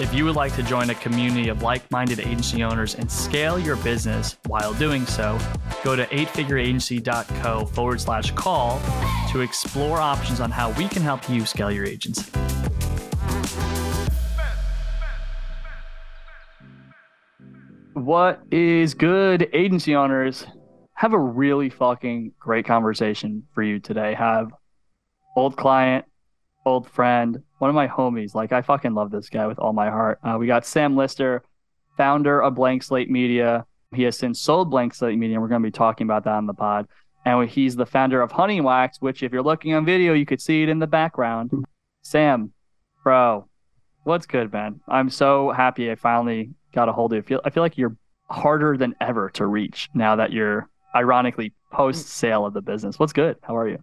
If you would like to join a community of like minded agency owners and scale your business while doing so, go to eightfigureagency.co forward slash call to explore options on how we can help you scale your agency. What is good, agency owners? Have a really fucking great conversation for you today. Have old client, old friend, one of my homies. Like I fucking love this guy with all my heart. Uh, we got Sam Lister, founder of Blank Slate Media. He has since sold Blank Slate Media, and we're going to be talking about that on the pod. And he's the founder of Honeywax, which, if you're looking on video, you could see it in the background. Sam, bro, what's good, man? I'm so happy I finally got a hold of you. I feel, I feel like you're harder than ever to reach now that you're ironically post sale of the business. What's good? How are you?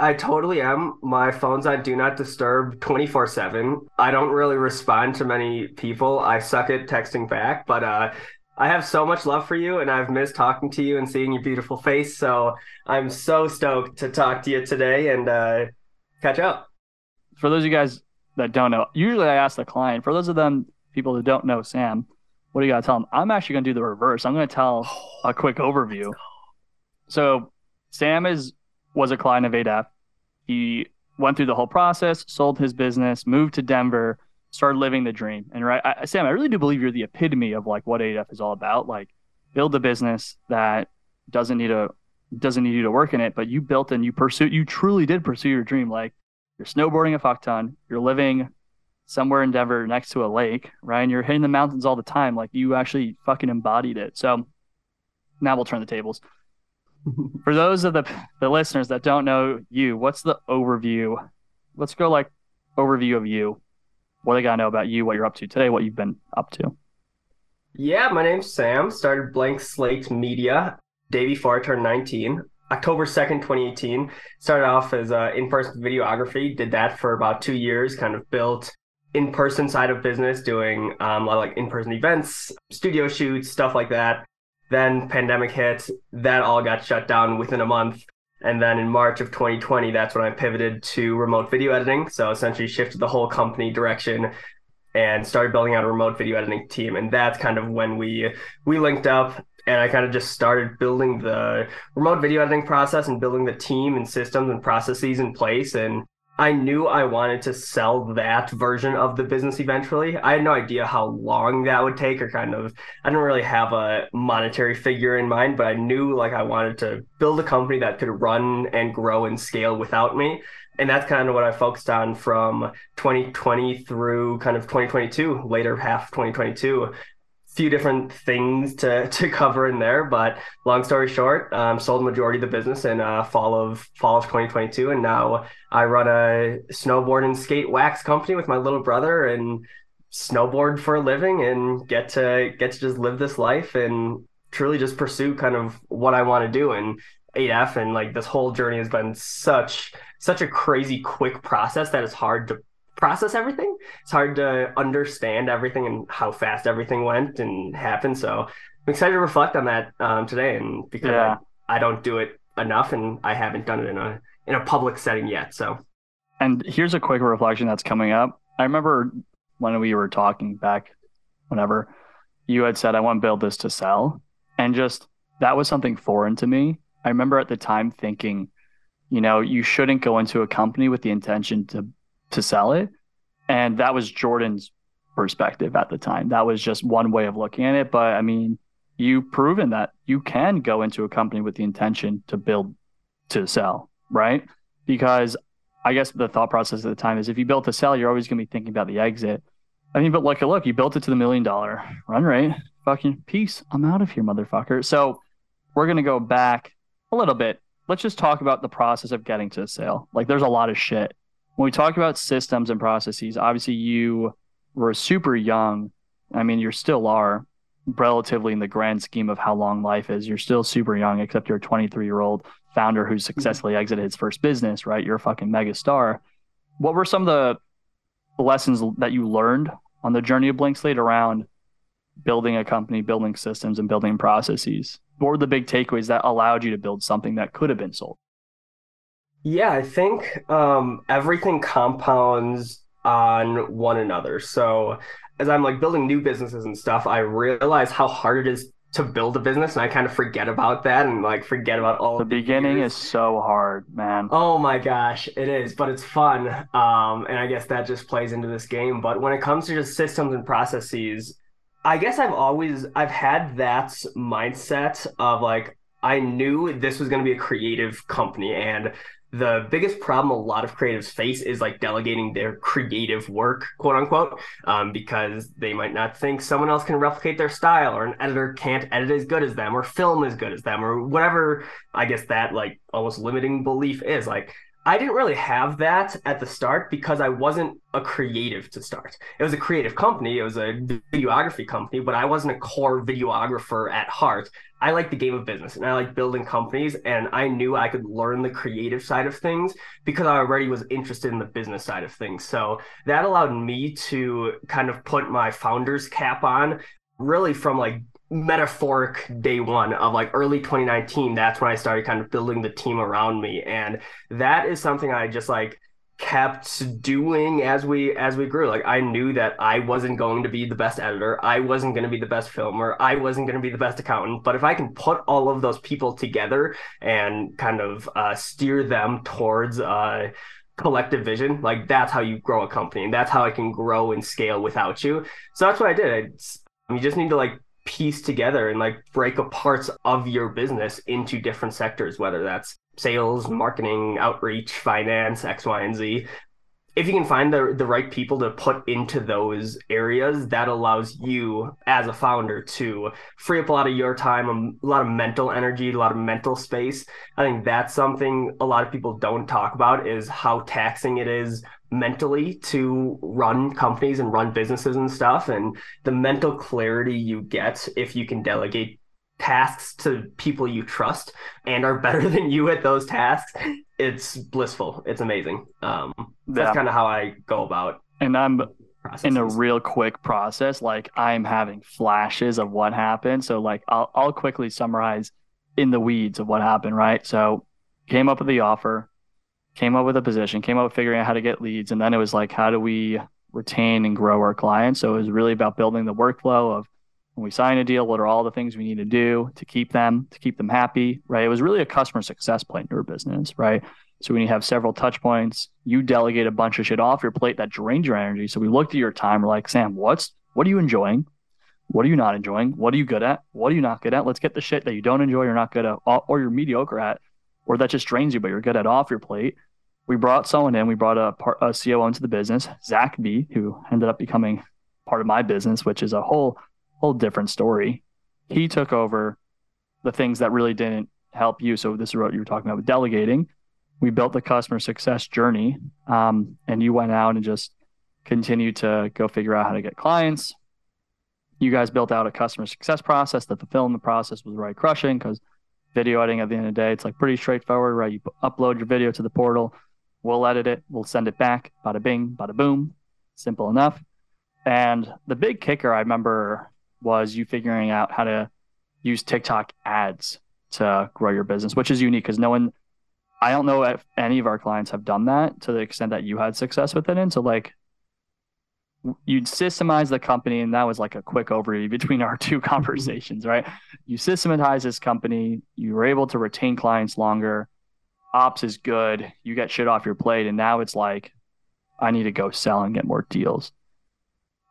I totally am. My phone's on do not disturb 24 7. I don't really respond to many people. I suck at texting back, but uh, I have so much love for you and I've missed talking to you and seeing your beautiful face. So I'm so stoked to talk to you today and uh, catch up. for those of you guys that don't know, usually I ask the client. For those of them people that don't know Sam, what do you got to tell them? I'm actually going to do the reverse. I'm going to tell a quick overview. So Sam is was a client of ADAP. He went through the whole process, sold his business, moved to Denver, started living the dream. And right, I, Sam, I really do believe you're the epitome of like what ADAP is all about. Like build a business that doesn't need a doesn't need you to work in it, but you built and you pursued you truly did pursue your dream. Like you're snowboarding a fuck ton, you're living somewhere in Denver next to a lake, right? And you're hitting the mountains all the time. Like you actually fucking embodied it. So now we'll turn the tables. For those of the the listeners that don't know you, what's the overview? Let's go like overview of you. What they gotta know about you, what you're up to today, what you've been up to. Yeah, my name's Sam. Started Blank Slate Media day before I turned 19. October 2nd, 2018. Started off as uh, in-person videography. Did that for about two years. Kind of built in-person side of business, doing um, a lot of like in-person events, studio shoots, stuff like that. Then pandemic hit. That all got shut down within a month. And then in March of 2020, that's when I pivoted to remote video editing. So essentially shifted the whole company direction and started building out a remote video editing team. And that's kind of when we we linked up and I kind of just started building the remote video editing process and building the team and systems and processes in place. And I knew I wanted to sell that version of the business eventually. I had no idea how long that would take or kind of I didn't really have a monetary figure in mind, but I knew like I wanted to build a company that could run and grow and scale without me. And that's kind of what I focused on from 2020 through kind of 2022, later half 2022 few different things to to cover in there but long story short um, sold the majority of the business in uh, fall of fall of 2022 and now i run a snowboard and skate wax company with my little brother and snowboard for a living and get to get to just live this life and truly just pursue kind of what i want to do and 8f and like this whole journey has been such such a crazy quick process that it's hard to process everything. It's hard to understand everything and how fast everything went and happened. So I'm excited to reflect on that um, today, and because Yeah. I, I don't do it enough, and I haven't done it in a in a public setting yet. So And here's a quick reflection that's coming up. I remember when we were talking back, whenever you had said, I want to build this to sell. And just that was something foreign to me. I remember at the time thinking, you know, you shouldn't go into a company with the intention to to sell it. And that was Jordan's perspective at the time. That was just one way of looking at it. But I mean, you've proven that you can go into a company with the intention to build to sell, right? Because I guess the thought process at the time is if you built to sell, you're always going to be thinking about the exit. I mean, but look, look, you built it to the million dollar run rate. Fucking peace. I'm out of here, motherfucker. So we're going to go back a little bit. Let's just talk about the process of getting to a sale. Like, there's a lot of shit. When we talk about systems and processes, obviously you were super young. I mean, you still are relatively in the grand scheme of how long life is. You're still super young, except you're a 23 year old founder who mm-hmm. successfully exited his first business, right? You're a fucking mega star. What were some of the lessons that you learned on the journey of Blank Slate around building a company, building systems, and building processes? What were the big takeaways that allowed you to build something that could have been sold? Yeah, I think um, everything compounds on one another. So as I'm like building new businesses and stuff, I realize how hard it is to build a business and I kind of forget about that and like forget about all the beginning years. is so hard, man. Oh my gosh, it is, but it's fun. Um and I guess that just plays into this game, but when it comes to just systems and processes, I guess I've always I've had that mindset of like I knew this was going to be a creative company and the biggest problem a lot of creatives face is like delegating their creative work, quote unquote, um, because they might not think someone else can replicate their style or an editor can't edit as good as them or film as good as them or whatever. I guess that like almost limiting belief is like I didn't really have that at the start because I wasn't a creative to start. It was a creative company, it was a videography company, but I wasn't a core videographer at heart. I like the game of business and I like building companies, and I knew I could learn the creative side of things because I already was interested in the business side of things. So that allowed me to kind of put my founder's cap on really from like metaphoric day one of like early 2019 that's when i started kind of building the team around me. And that is something i just like kept doing as we as we grew. Like i knew that i wasn't going to be the best editor. I wasn't going to be the best filmer. I wasn't going to be the best accountant. But if i can put all of those people together and kind of uh, steer them towards uh, collective vision like that's how you grow a company. And that's how i can grow and scale without you. So that's what i did. It's, you just need to like piece together and like break up parts of your business into different sectors, whether that's sales, marketing, outreach, finance, X, Y, and Z. If you can find the, the right people to put into those areas, that allows you as a founder to free up a lot of your time, a lot of mental energy, a lot of mental space. I think that's something a lot of people don't talk about is how taxing it is mentally to run companies and run businesses and stuff and the mental clarity you get if you can delegate tasks to people you trust and are better than you at those tasks it's blissful it's amazing um that's yeah. kind of how i go about and i'm processes. in a real quick process like i'm having flashes of what happened so like I'll, I'll quickly summarize in the weeds of what happened right so came up with the offer came up with a position, came up with figuring out how to get leads. And then it was like, how do we retain and grow our clients? So it was really about building the workflow of when we sign a deal, what are all the things we need to do to keep them, to keep them happy, right? It was really a customer success play in your business, right? So when you have several touch points, you delegate a bunch of shit off your plate that drains your energy. So we looked at your time, we're like, Sam, what's what are you enjoying? What are you not enjoying? What are you good at? What are you not good at? Let's get the shit that you don't enjoy, you're not good at, or you're mediocre at, or that just drains you, but you're good at off your plate we brought someone in. We brought a, part, a COO into the business, Zach B, who ended up becoming part of my business, which is a whole whole different story. He took over the things that really didn't help you. So this is what you were talking about with delegating. We built the customer success journey, um, and you went out and just continued to go figure out how to get clients. You guys built out a customer success process. The fulfillment process was right crushing because video editing at the end of the day, it's like pretty straightforward, right? You upload your video to the portal, We'll edit it. We'll send it back. Bada bing, bada boom. Simple enough. And the big kicker I remember was you figuring out how to use TikTok ads to grow your business, which is unique because no one, I don't know if any of our clients have done that to the extent that you had success with it. And so, like, you'd systemize the company, and that was like a quick overview between our two conversations, right? You systematize this company, you were able to retain clients longer, ops is good, you get shit off your plate, and now it's like, I need to go sell and get more deals.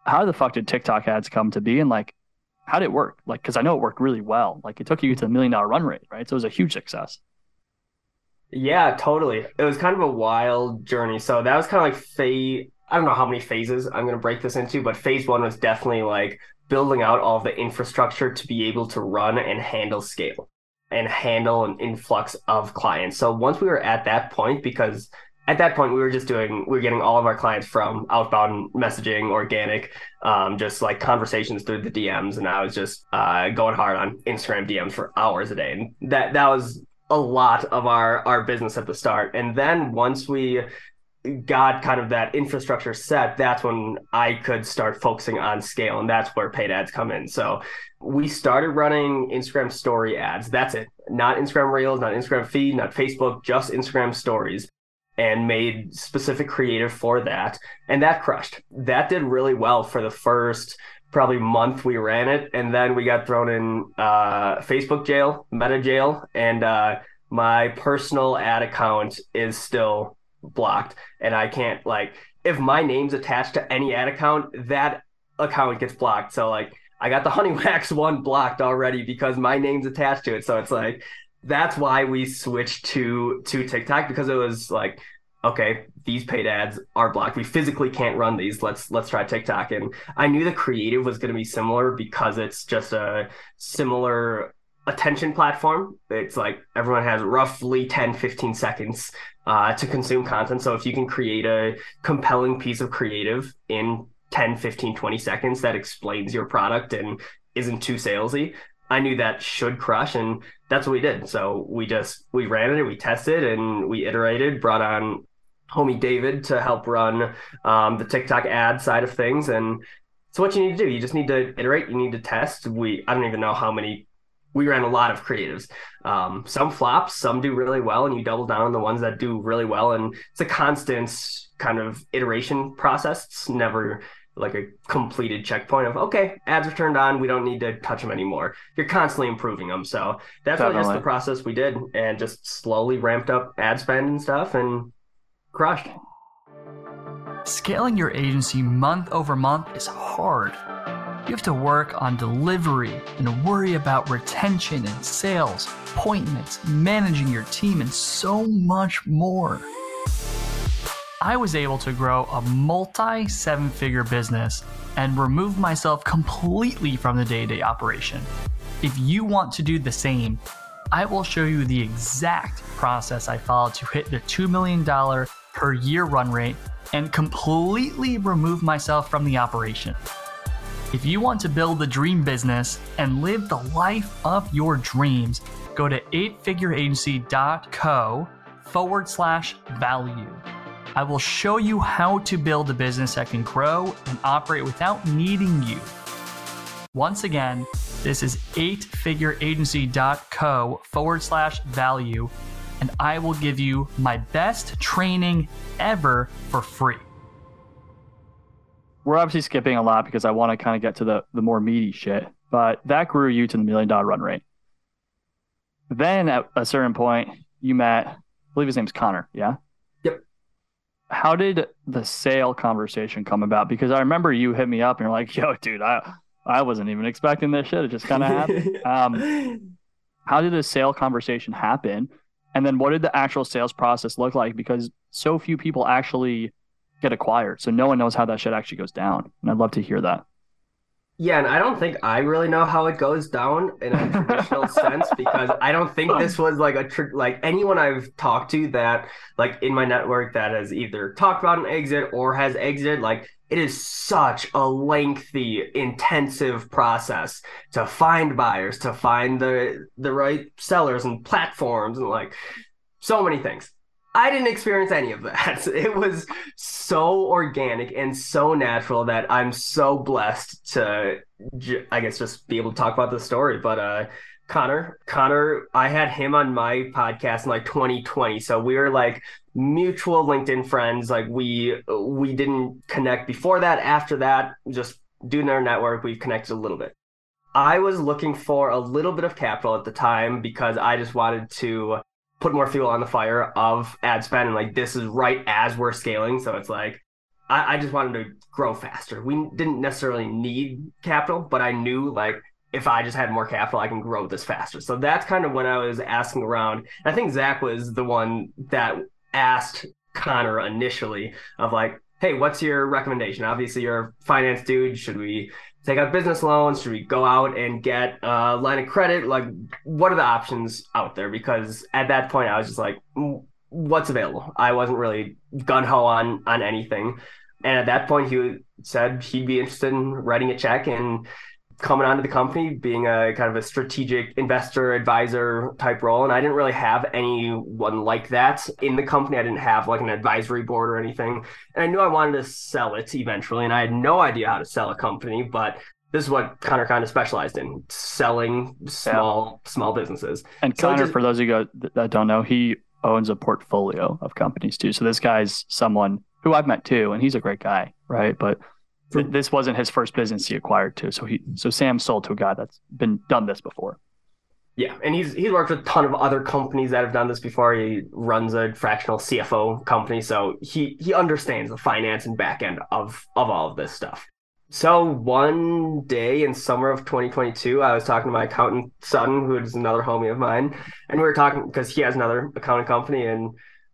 How the fuck did TikTok ads come to be? And like, how did it work? Like, because I know it worked really well. Like, it took you to a million dollar run rate, right? So it was a huge success. Yeah, totally. It was kind of a wild journey. So that was kind of like phase. I don't know how many phases I'm going to break this into, but phase one was definitely like building out all the infrastructure to be able to run and handle scale and handle an influx of clients. So once we were at that point, because at that point we were just doing we were getting all of our clients from outbound messaging organic um, just like conversations through the dms and i was just uh, going hard on instagram dms for hours a day and that that was a lot of our our business at the start and then once we got kind of that infrastructure set that's when i could start focusing on scale and that's where paid ads come in so we started running instagram story ads that's it not instagram reels not instagram feed not facebook just instagram stories and made specific creative for that. And that crushed. That did really well for the first probably month we ran it. And then we got thrown in uh, Facebook jail, meta jail, and uh, my personal ad account is still blocked. And I can't, like, if my name's attached to any ad account, that account gets blocked. So, like, I got the Honeywax one blocked already because my name's attached to it. So it's like that's why we switched to to TikTok because it was like okay, these paid ads are blocked. We physically can't run these. Let's let's try TikTok. And I knew the creative was going to be similar because it's just a similar attention platform. It's like everyone has roughly 10, 15 seconds uh, to consume content. So if you can create a compelling piece of creative in 10, 15, 20 seconds that explains your product and isn't too salesy, I knew that should crush, and that's what we did. So we just we ran it, we tested, and we iterated. Brought on homie David to help run um, the TikTok ad side of things, and so what you need to do, you just need to iterate. You need to test. We I don't even know how many. We ran a lot of creatives. Um, some flops, some do really well, and you double down on the ones that do really well. And it's a constant kind of iteration process. It's never like a completed checkpoint of okay, ads are turned on, we don't need to touch them anymore. You're constantly improving them. So that's really just the process we did and just slowly ramped up ad spend and stuff and crushed. Scaling your agency month over month is hard. You have to work on delivery and worry about retention and sales, appointments, managing your team, and so much more. I was able to grow a multi seven figure business and remove myself completely from the day to day operation. If you want to do the same, I will show you the exact process I followed to hit the $2 million per year run rate and completely remove myself from the operation. If you want to build the dream business and live the life of your dreams, go to eightfigureagency.co forward slash value. I will show you how to build a business that can grow and operate without needing you. Once again, this is eightfigureagency.co forward slash value, and I will give you my best training ever for free. We're obviously skipping a lot because I want to kind of get to the, the more meaty shit, but that grew you to the million dollar run rate. Then at a certain point, you met, I believe his name's Connor, yeah? Yep. How did the sale conversation come about? Because I remember you hit me up and you're like, "Yo, dude, I I wasn't even expecting this shit. It just kind of happened." um, how did the sale conversation happen? And then what did the actual sales process look like? Because so few people actually get acquired, so no one knows how that shit actually goes down. And I'd love to hear that. Yeah, and I don't think I really know how it goes down in a traditional sense because I don't think this was like a tr- like anyone I've talked to that like in my network that has either talked about an exit or has exited like it is such a lengthy intensive process to find buyers to find the the right sellers and platforms and like so many things I didn't experience any of that. It was so organic and so natural that I'm so blessed to, I guess, just be able to talk about the story. But uh, Connor, Connor, I had him on my podcast in like 2020, so we were like mutual LinkedIn friends. Like we we didn't connect before that. After that, just doing our network, we've connected a little bit. I was looking for a little bit of capital at the time because I just wanted to put more fuel on the fire of ad spend and like this is right as we're scaling so it's like I, I, just wanted to grow faster. We didn't necessarily need capital but i knew like if i just had more capital i can grow this faster. So that's kind of when i was asking around. I think zach was the one that asked connor initially of like hey what's your recommendation? Obviously you're a finance dude. Should we take out business loans? Should we go out and get a line of credit? Like, what are the options out there? Because at that point, I was just like, mm, what's available. I wasn't really gun ho on on anything. And at that point, he said he'd be interested in writing a check and coming onto the company, being a kind of a strategic investor advisor type role. And I didn't really have anyone like that in the company. I didn't have like an advisory board or anything. And I knew I wanted to sell it eventually. And I had no idea how to sell a company, but this is what Connor kind of specialized in selling small yeah. small businesses. And so Connor, just, for those of you that don't know, he owns a portfolio of companies too. So this guy's someone who I've met too, and he's a great guy, right? But th- this wasn't his first business he acquired too. So he so Sam sold to a guy that's been done this before. Yeah, and he's he's worked with a ton of other companies that have done this before. He runs a fractional CFO company, so he he understands the finance and back end of of all of this stuff. So one day in summer of 2022, I was talking to my accountant Sutton, who is another homie of mine, and we were talking because he has another accounting company, and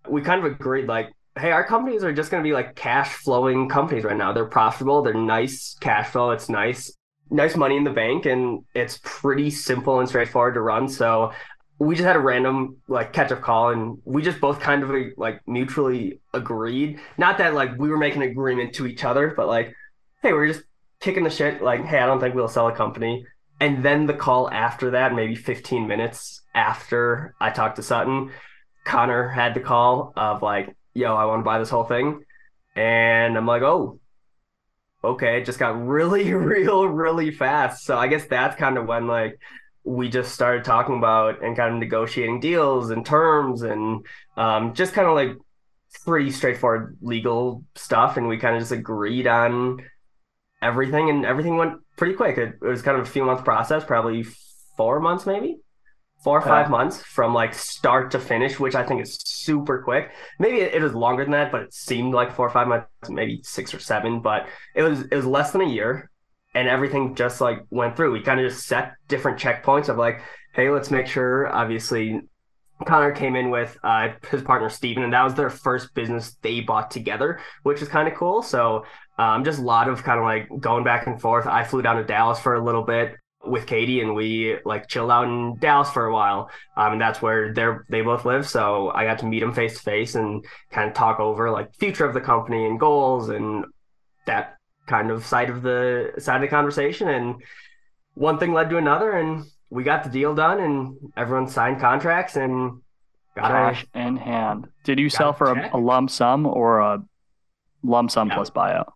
we kind of agreed like, hey, our companies are just going to be like cash flowing companies right now. They're profitable, they're nice cash flow, it's nice, nice money in the bank, and it's pretty simple and straightforward to run. So we just had a random like catch up call and we just both kind of like mutually agreed not that like we were making an agreement to each other but like hey, we're just kicking the shit. Like, hey, I don't think we'll sell a company. And then the call after that, maybe 15 minutes after I talked to Sutton, Connor had the call of like, yo, I want to buy this whole thing. And I'm like, oh, okay. It just got really, real, really fast. So I guess that's kind of when like we just started talking about and kind of negotiating deals and terms and um, just kind of like pretty straightforward legal stuff. And we kind of just agreed on everything, and everything went pretty quick. It, it was kind of a few month process, probably four months, maybe four or five months from like start to finish, which I think is super quick. Maybe it, it, was longer than that, but it seemed like four or five months, maybe six or seven. But it was it was less than a year, and everything just like went through. We kind of just set different checkpoints of like, hey, let's make sure. Obviously, Connor came in with uh, his partner Steven, and that was their first business they bought together, which is kind of cool. So um, just a lot of kind of like going back and forth. I flew down to Dallas for a little bit with Katie, and we like chilled out in Dallas for a while. Um, and that's where they're they both live. So I got to meet them face to face and kind of talk over like future of the company and goals and that kind of side of the side of the conversation. And one thing led to another, and we got the deal done, and everyone signed contracts and got cash a, in hand. Did you sell for a, a, lump sum or a lump sum yeah. plus buyout?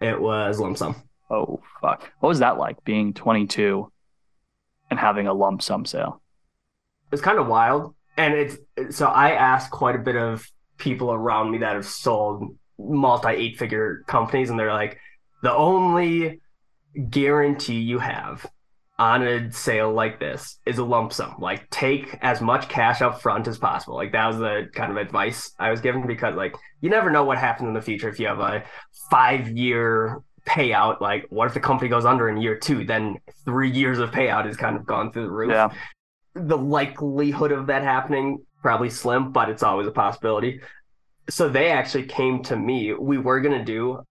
It was lump sum. Oh fuck! What was that like being 22 and having a lump sum sale? It's kind of wild, and it's so I asked quite a bit of people around me that have sold multi eight figure companies, and they're like, the only guarantee you have on a sale like this is a lump sum. Like take as much cash up front as possible. Like that was the kind of advice I was given because like you never know what happens in the future if you have a five year payout. Like what if the company goes under in year two? Then three years of payout is kind of gone through the roof. Yeah. The likelihood of that happening probably slim, but it's always a possibility. So they actually came to me. We were gonna do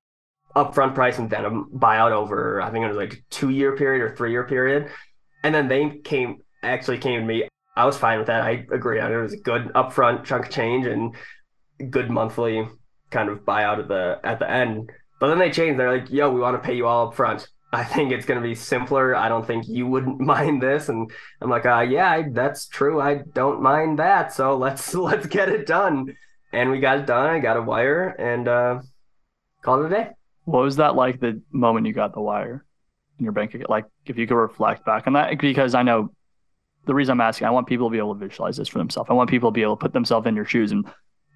upfront price and then a buyout over I think it was like a two year period or three year period. And then they came actually came to me. I was fine with that. I agree on it. It was a good upfront chunk of change and good monthly kind of buyout at the at the end. But then they changed. They're like, yo, we want to pay you all up front. I think it's going to be simpler. I don't think you wouldn't mind this. And I'm like, uh, yeah, that's true. I don't mind that. So let's let's get it done. And we got it done. I got a wire and uh, called it a day. What was that like the moment you got the wire in your bank account? Like, if you could reflect back on that, because I know the reason I'm asking, I want people to be able to visualize this for themselves. I want people to be able to put themselves in your shoes and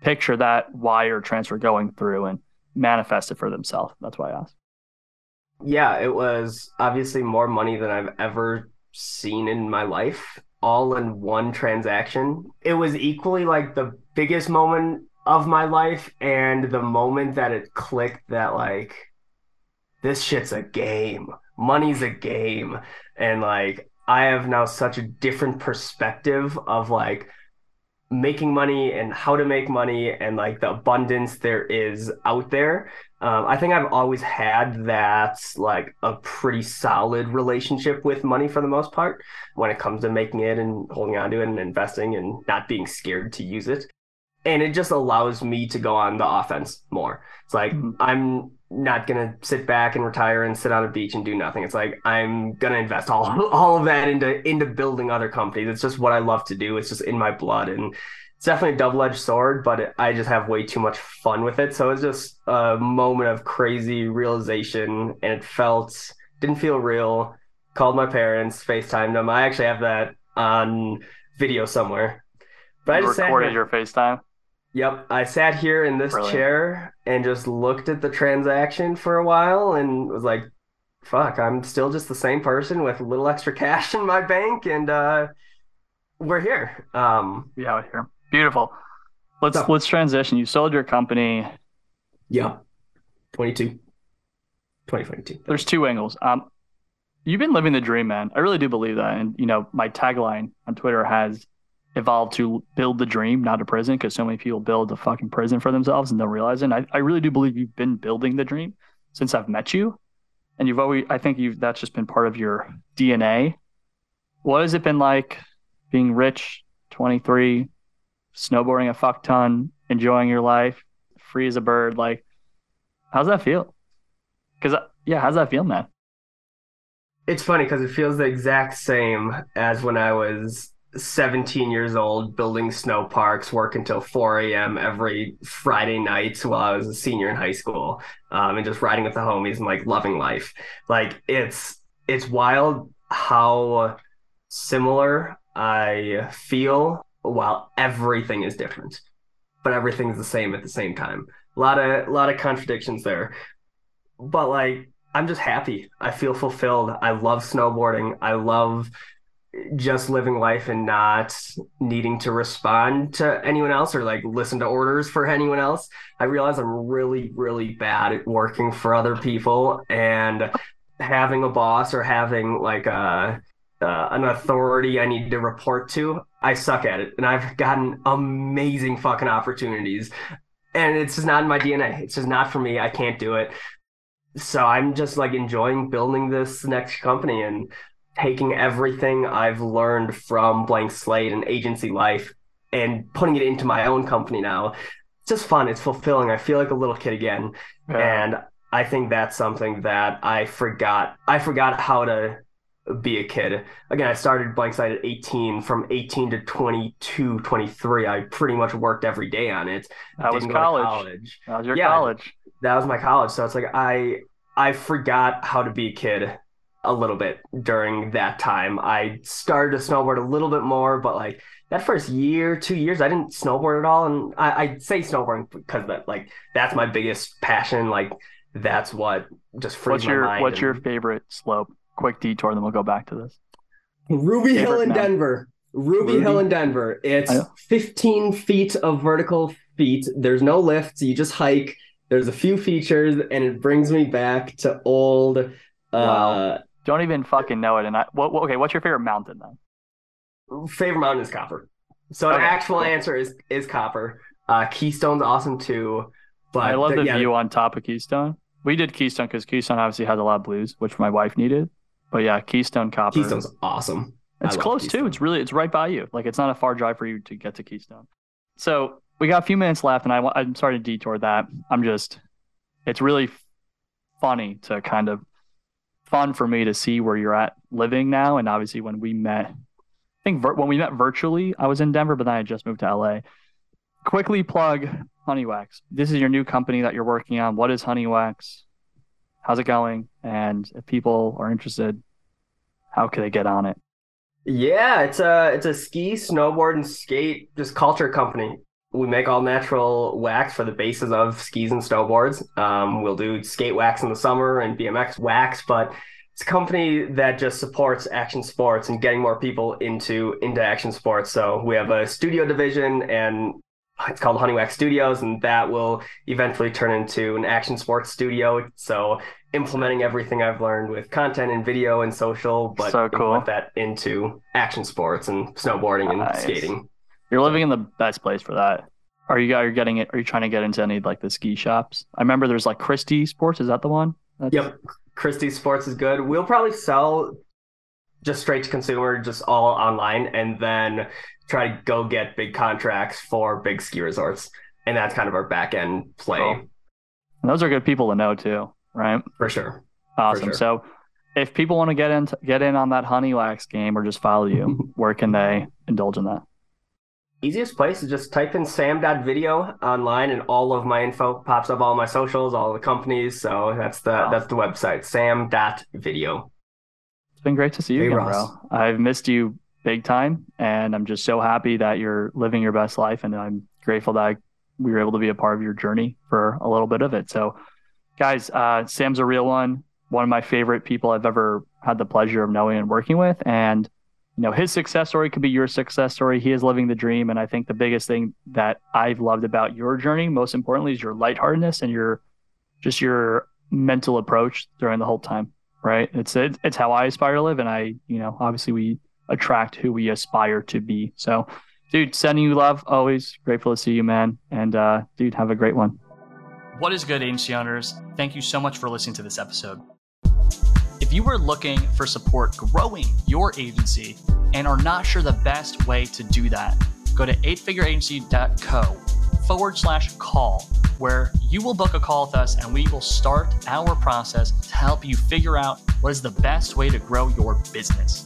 picture that wire transfer going through and manifest it for themselves. That's why I asked. Yeah, it was obviously more money than I've ever seen in my life, all in one transaction. It was equally like the biggest moment of my life and the moment that it clicked that like this shit's a game money's a game and like i have now such a different perspective of like making money and how to make money and like the abundance there is out there um, i think i've always had that like a pretty solid relationship with money for the most part when it comes to making it and holding on to it and investing and not being scared to use it and it just allows me to go on the offense more. It's like Mhm. I'm not gonna sit back and retire and sit on a beach and do nothing. It's like I'm gonna invest all all of that into into building other companies. It's just what I love to do. It's just in my blood, and it's definitely a double edged sword. But it, I just have way too much fun with it. So it's just a moment of crazy realization, and it felt didn't feel real. Called my parents, FaceTimed them. I actually have that on video somewhere. But I just recorded here- your FaceTime. Yep, I sat here in this Brilliant. chair and just looked at the transaction for a while and was like, "Fuck, I'm still just the same person with a little extra cash in my bank, and uh, we're here." Um, Be out here. Beautiful. Let's So- let's transition. You sold your company. yep, 22, 2022. There's two angles. Um, you've been living the dream, man. I really do believe that. And you know, my tagline on Twitter has evolved to build the dream, not a prison, because so many people build a fucking prison for themselves and don't realize it. I, I really do believe you've been building the dream since I've met you. And you've always I think you've that's just been part of your DNA. What has it been like being rich, 23, snowboarding a fuck ton, enjoying your life, free as a bird? Like, how's that feel? Because uh, yeah, how's that feel, man? It's funny because it feels the exact same as when I was 17 years old, building snow parks, work until 4 a.m. every Friday night while I was a senior in high school, um, and just riding with the homies and like loving life. Like it's it's wild how similar I feel while everything is different, but everything's the same at the same time. A lot of a lot of contradictions there, but like I'm just happy. I feel fulfilled. I love snowboarding. I love just living life and not needing to respond to anyone else or like listen to orders for anyone else. I realize I'm really, really bad at working for other people and having a boss or having like a uh, an authority I need to report to. I suck at it, and I've gotten amazing fucking opportunities, and it's just not in my DNA. It's just not for me. I can't do it so I'm just like enjoying building this next company and taking everything I've learned from Blank Slate and agency life and putting it into my own company now. It's just fun. It's fulfilling. I feel like a little kid again. And I think that's something that I forgot. I forgot how to be a kid. Again, I started Blank Slate at 18. From 18 to 22, 23, I pretty much worked every day on it. that was Didn't go to college. college That was your Yeah. college. that was my college so it's like i i forgot how to be a kid a little bit during that time i started to snowboard a little bit more but like that first year two years i didn't snowboard at all and i i say snowboarding because that like that's my biggest passion like that's what just frees What's my your mind What's and- your favorite slope? Quick detour, then we'll go back to this. Ruby Hill in mountain? Denver. Ruby, Ruby? Hill in Denver. It's 15 feet of vertical feet. There's no lifts. You just hike. There's a few features, and it brings me back to old. Uh, Wow. Don't even fucking know it. And I, what, okay, what's your favorite mountain then? favorite mountain is Copper. So Okay, the actual answer is is Copper. Uh, Keystone's awesome too, but I love the yeah, view on top of Keystone. We did Keystone because Keystone obviously has a lot of blues, which my wife needed. But yeah, Keystone Copper. Keystone's awesome. It's close too. It's really it's right by you. Like it's not a far drive for you to get to Keystone. So we got a few minutes left, and I I'm sorry to detour that. I'm just it's really funny to kind of fun for me to see where you're at living now. And obviously when we met, I think vir- when we met virtually, I was in Denver, but then I just moved to LA. Quickly plug Honeywax. This is your new company that you're working on. What is Honeywax? How's it going? And if people are interested, how can they get on it? Yeah, it's a it's a ski, snowboard, and skate just culture company. We make all natural wax for the bases of skis and snowboards. Um, we'll do skate wax in the summer and BMX wax, but it's a company that just supports action sports and getting more people into into action sports. So we have a studio division and it's called Honeywax Studios, and that will eventually turn into an action sports studio. So implementing everything I've learned with content and video and social, but So cool. that into action sports and snowboarding and Nice. skating. You're living in the best place for that. Are you are you getting it? Are you trying to get into any like the ski shops? I remember there's like Christie Sports. Is that the one? That's, Yep. Christie Sports is good. We'll probably sell just straight to consumer, just all online, and then try to go get big contracts for big ski resorts. And that's kind of our back end play. Cool. And those are good people to know too, right? For sure. Awesome. For sure. So if people want to get in get in on that honey wax game or just follow you, where can they indulge in that? Easiest place is just type in sam.video online and all of my info pops up all my socials, all the companies. So that's the wow. that's the website, sam.video. It's been great to see you hey, again, Ross. bro. I've missed you big time and I'm just so happy that you're living your best life and I'm grateful that I, we were able to be a part of your journey for a little bit of it. So guys, uh, Sam's a real one, one of my favorite people I've ever had the pleasure of knowing and working with and you know his success story could be your success story. He is living the dream. And i think the biggest thing that i've loved about your journey most importantly is your lightheartedness and your just your mental approach during the whole time right? It's it, it's how i aspire to live. And i you know obviously we attract who we aspire to be. So dude sending you love always grateful to see you man. And uh dude have a great one. What is good agency owners thank you so much for listening to this episode if you are looking for support growing your agency and are not sure the best way to do that, go to eightfigureagency.co forward slash call, where you will book a call with us and we will start our process to help you figure out what is the best way to grow your business.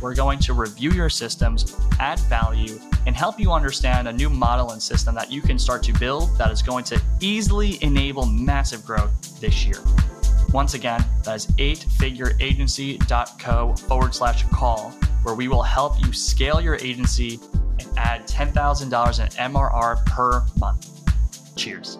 We're going to review your systems, add value, and help you understand a new model and system that you can start to build that is going to easily enable massive growth this year. Once again, that is eightfigureagency.co forward slash call, where we will help you scale your agency and add $10,000 in MRR per month. Cheers.